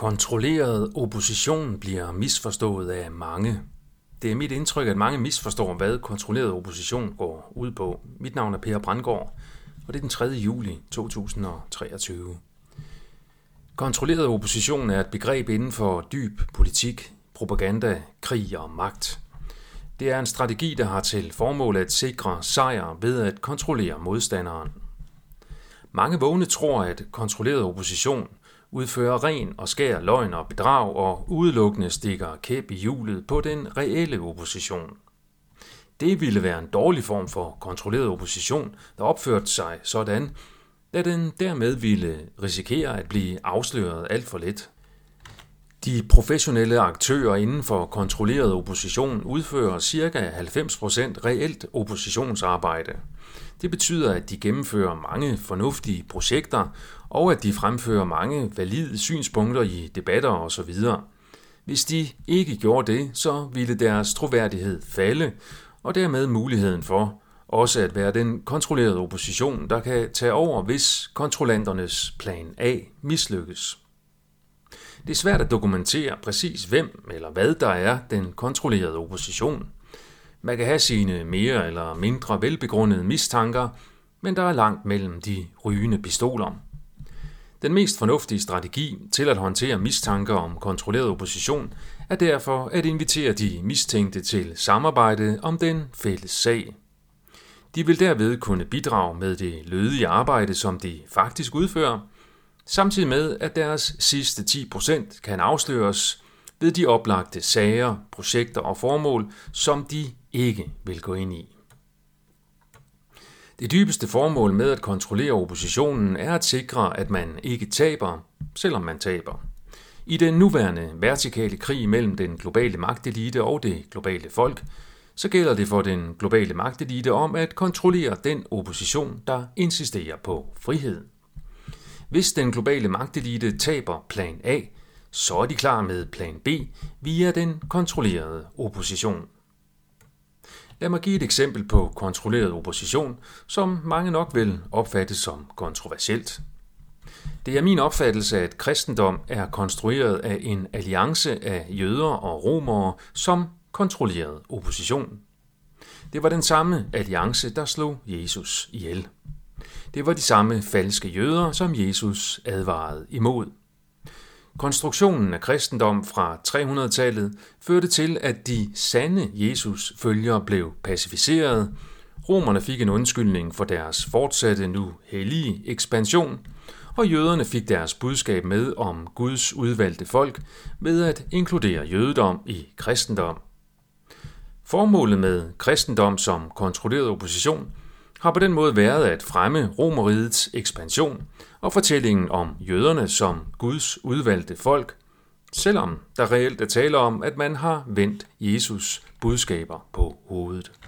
Kontrolleret opposition bliver misforstået af mange. Det er mit indtryk, at mange misforstår, hvad kontrolleret opposition går ud på. Mit navn er Per Brandgaard, og det er den 3. juli 2023. Kontrolleret opposition er et begreb inden for dyb politik, propaganda, krig og magt. Det er en strategi, der har til formål at sikre sejr ved at kontrollere modstanderen. Mange vågne tror, at kontrolleret opposition udfører ren og skær løgn og bedrag og udelukkende stikker kæp i hjulet på den reelle opposition. Det ville være en dårlig form for kontrolleret opposition, der opførte sig sådan, da den dermed ville risikere at blive afsløret alt for let. De professionelle aktører inden for kontrolleret opposition udfører ca. 90% reelt oppositionsarbejde. Det betyder, at de gennemfører mange fornuftige projekter, og at de fremfører mange valide synspunkter i debatter osv. Hvis de ikke gjorde det, så ville deres troværdighed falde, og dermed muligheden for også at være den kontrollerede opposition, der kan tage over, hvis kontrollanternes plan A mislykkes. Det er svært at dokumentere præcis hvem eller hvad der er den kontrollerede opposition. Man kan have sine mere eller mindre velbegrundede mistanker, men der er langt mellem de rygende pistoler. Den mest fornuftige strategi til at håndtere mistanker om kontrolleret opposition er derfor at invitere de mistænkte til samarbejde om den fælles sag. De vil derved kunne bidrage med det lødige arbejde, som de faktisk udfører, samtidig med at deres sidste 10% kan afsløres ved de oplagte sager, projekter og formål, som de ikke vil gå ind i. Det dybeste formål med at kontrollere oppositionen er at sikre, at man ikke taber, selvom man taber. I den nuværende vertikale krig mellem den globale magtelite og det globale folk, så gælder det for den globale magtelite om at kontrollere den opposition, der insisterer på frihed. Hvis den globale magtelite taber plan A, så er de klar med plan B via den kontrollerede opposition. Lad mig give et eksempel på kontrolleret opposition, som mange nok vil opfatte som kontroversielt. Det er min opfattelse, at kristendom er konstrueret af en alliance af jøder og romere som kontrolleret opposition. Det var den samme alliance, der slog Jesus ihjel. Det var de samme falske jøder, som Jesus advarede imod. Konstruktionen af kristendom fra 300-tallet førte til, at de sande Jesus-følgere blev pacificeret. Romerne fik en undskyldning for deres fortsatte nu hellige ekspansion, og jøderne fik deres budskab med om Guds udvalgte folk ved at inkludere jødedom i kristendom. Formålet med kristendom som kontrolleret opposition har på den måde været at fremme romerigets ekspansion og fortællingen om jøderne som Guds udvalgte folk, selvom der reelt er tale om, at man har vendt Jesus budskaber på hovedet.